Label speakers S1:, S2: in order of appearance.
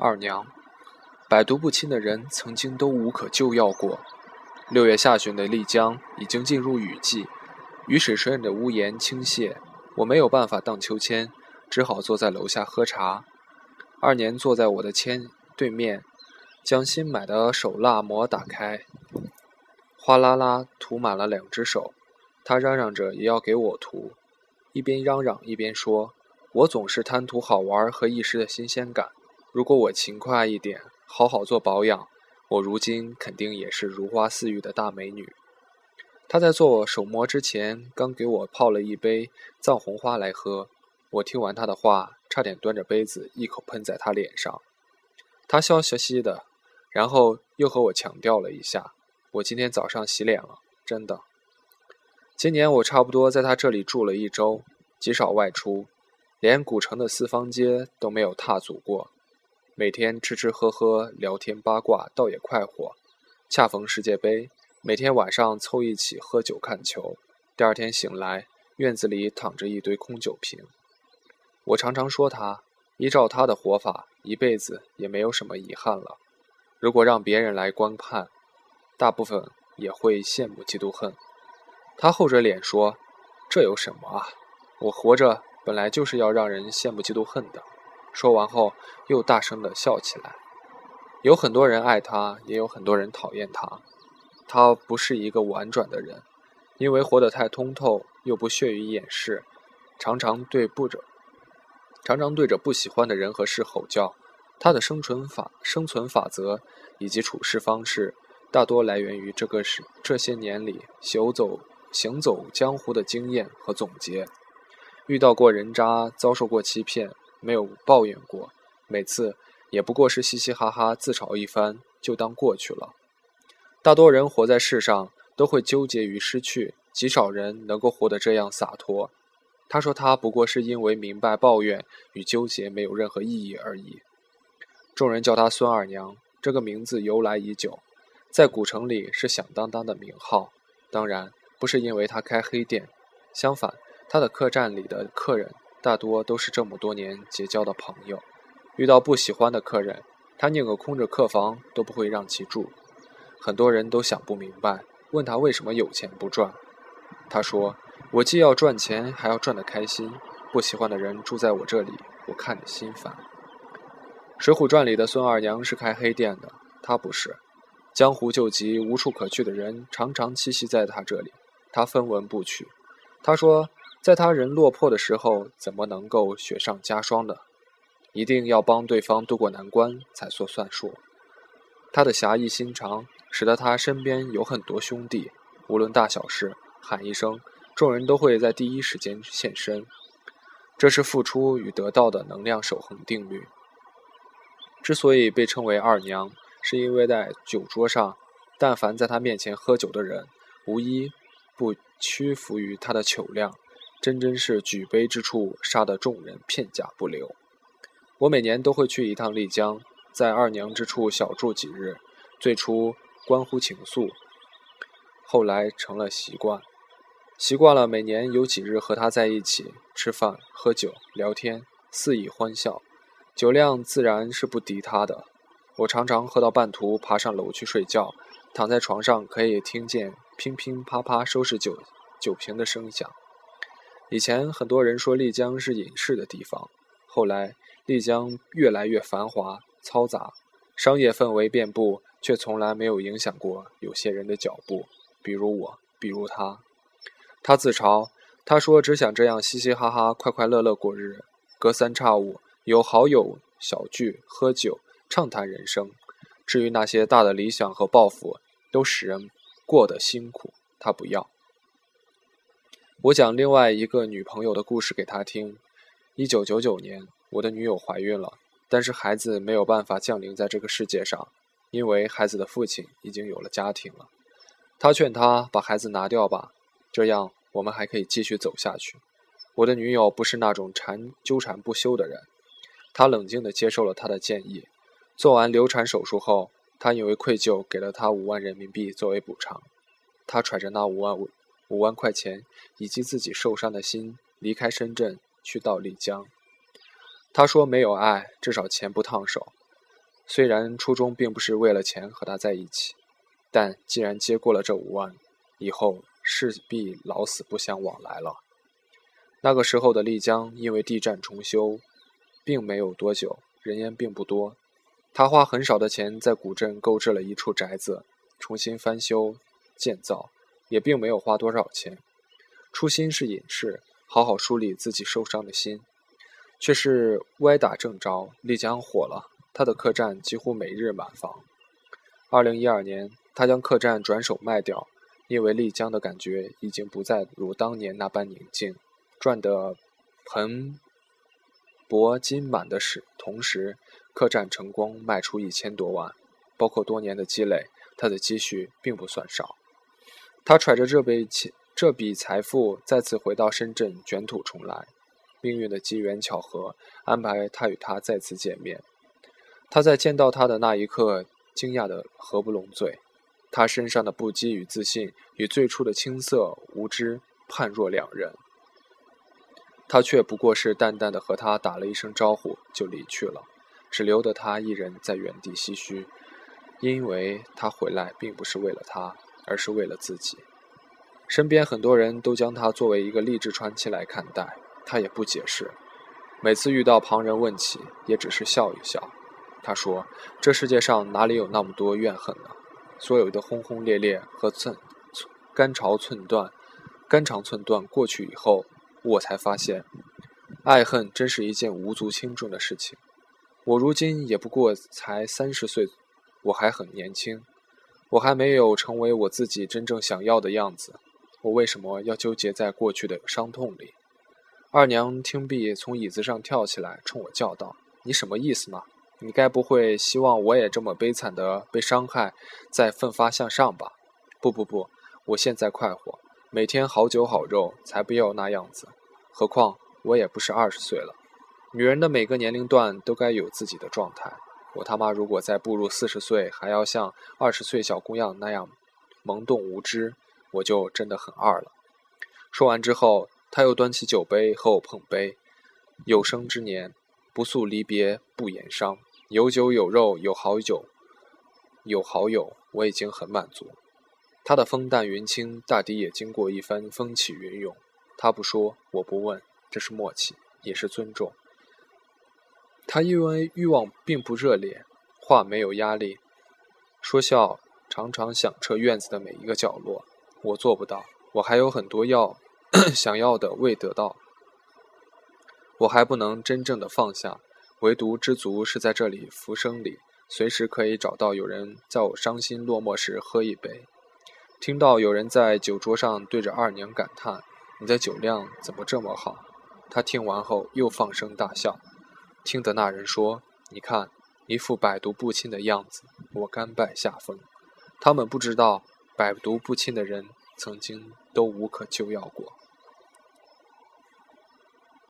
S1: 二娘，百毒不侵的人曾经都无可救药过。六月下旬的丽江已经进入雨季，雨水顺着屋檐倾泻，我没有办法荡秋千，只好坐在楼下喝茶。二年坐在我的签对面，将新买的手蜡膜打开，哗啦啦涂满了两只手。他嚷嚷着也要给我涂，一边嚷嚷一边说：“我总是贪图好玩和一时的新鲜感，如果我勤快一点，好好做保养。”我如今肯定也是如花似玉的大美女。他在做手模之前，刚给我泡了一杯藏红花来喝。我听完他的话，差点端着杯子一口喷在他脸上。他笑嘻嘻的，然后又和我强调了一下：“我今天早上洗脸了，真的。”今年我差不多在他这里住了一周，极少外出，连古城的四方街都没有踏足过。每天吃吃喝喝，聊天八卦，倒也快活。恰逢世界杯，每天晚上凑一起喝酒看球。第二天醒来，院子里躺着一堆空酒瓶。我常常说他，依照他的活法，一辈子也没有什么遗憾了。如果让别人来观看，大部分也会羡慕嫉妒恨。他厚着脸说：“这有什么啊？我活着本来就是要让人羡慕嫉妒恨的。”说完后，又大声地笑起来。有很多人爱他，也有很多人讨厌他。他不是一个婉转的人，因为活得太通透，又不屑于掩饰，常常对不着，常常对着不喜欢的人和事吼叫。他的生存法、生存法则以及处事方式，大多来源于这个是这些年里行走行走江湖的经验和总结。遇到过人渣，遭受过欺骗。没有抱怨过，每次也不过是嘻嘻哈哈自嘲一番，就当过去了。大多人活在世上都会纠结于失去，极少人能够活得这样洒脱。他说他不过是因为明白抱怨与纠结没有任何意义而已。众人叫他孙二娘，这个名字由来已久，在古城里是响当当的名号。当然不是因为他开黑店，相反，他的客栈里的客人。大多都是这么多年结交的朋友，遇到不喜欢的客人，他宁可空着客房都不会让其住。很多人都想不明白，问他为什么有钱不赚。他说：“我既要赚钱，还要赚得开心。不喜欢的人住在我这里，我看着心烦。”《水浒传》里的孙二娘是开黑店的，他不是。江湖救急、无处可去的人，常常栖息在他这里，他分文不取。他说。在他人落魄的时候，怎么能够雪上加霜呢？一定要帮对方渡过难关才说算数。他的侠义心肠，使得他身边有很多兄弟，无论大小事，喊一声，众人都会在第一时间现身。这是付出与得到的能量守恒定律。之所以被称为二娘，是因为在酒桌上，但凡在他面前喝酒的人，无一不屈服于他的酒量。真真是举杯之处，杀得众人片甲不留。我每年都会去一趟丽江，在二娘之处小住几日。最初关乎情愫，后来成了习惯。习惯了每年有几日和她在一起吃饭、喝酒、聊天，肆意欢笑，酒量自然是不敌她的。我常常喝到半途，爬上楼去睡觉，躺在床上可以听见乒乒啪啪收拾酒酒瓶的声响。以前很多人说丽江是隐士的地方，后来丽江越来越繁华嘈杂，商业氛围遍布，却从来没有影响过有些人的脚步，比如我，比如他。他自嘲，他说只想这样嘻嘻哈哈、快快乐乐过日，隔三差五有好友小聚喝酒畅谈人生。至于那些大的理想和抱负，都使人过得辛苦，他不要。我讲另外一个女朋友的故事给他听。一九九九年，我的女友怀孕了，但是孩子没有办法降临在这个世界上，因为孩子的父亲已经有了家庭了。他劝她把孩子拿掉吧，这样我们还可以继续走下去。我的女友不是那种缠纠缠不休的人，她冷静地接受了他的建议。做完流产手术后，他因为愧疚给了他五万人民币作为补偿。他揣着那五万五。万块钱以及自己受伤的心，离开深圳去到丽江。他说：“没有爱，至少钱不烫手。”虽然初衷并不是为了钱和他在一起，但既然接过了这五万，以后势必老死不相往来了。那个时候的丽江因为地震重修，并没有多久，人烟并不多。他花很少的钱在古镇购置了一处宅子，重新翻修建造，也并没有花多少钱。初心是隐士，好好梳理自己受伤的心，却是歪打正着。丽江火了，他的客栈几乎每日满房。二零一二年，他将客栈转手卖掉，因为丽江的感觉已经不再如当年那般宁静。赚得盆钵金满的时同时，客栈成功卖出一千多万，包括多年的积累，他的积蓄并不算少。他揣着这笔钱、这笔财富，再次回到深圳卷土重来。命运的机缘巧合安排他与他再次见面。他在见到他的那一刻，惊讶得合不拢嘴。他身上的不羁与自信，与最初的青涩无知判若两人。他却不过是淡淡的和他打了一声招呼就离去了，只留得他一人在原地唏嘘，因为他回来并不是为了他，而是为了自己。身边很多人都将他作为一个励志传奇来看待，他也不解释。每次遇到旁人问起，也只是笑一笑。他说：“这世界上哪里有那么多怨恨呢？所有的轰轰烈烈和寸肝肠寸断，肝肠寸断过去以后。”我才发现，爱恨真是一件无足轻重的事情。我如今也不过才三十岁，我还很年轻，我还没有成为我自己真正想要的样子。我为什么要纠结在过去的伤痛里？二娘听毕，从椅子上跳起来，冲我叫道：“你什么意思嘛？你该不会希望我也这么悲惨的被伤害，再奋发向上吧？”“不不不，我现在快活。”每天好酒好肉，才不要那样子。何况我也不是二十岁了。女人的每个年龄段都该有自己的状态。我他妈如果再步入四十岁，还要像二十岁小姑娘那样懵懂无知，我就真的很二了。说完之后，他又端起酒杯和我碰杯。有生之年，不诉离别不言伤，有酒有肉有好酒，有好友，我已经很满足。他的风淡云轻，大抵也经过一番风起云涌。他不说，我不问，这是默契，也是尊重。他因为欲望并不热烈，话没有压力，说笑常常响彻院子的每一个角落。我做不到，我还有很多要 想要的未得到，我还不能真正的放下。唯独知足是在这里浮生里，随时可以找到有人在我伤心落寞时喝一杯。听到有人在酒桌上对着二娘感叹：“你的酒量怎么这么好？”他听完后又放声大笑。听得那人说：“你看，一副百毒不侵的样子，我甘拜下风。”他们不知道，百毒不侵的人曾经都无可救药过。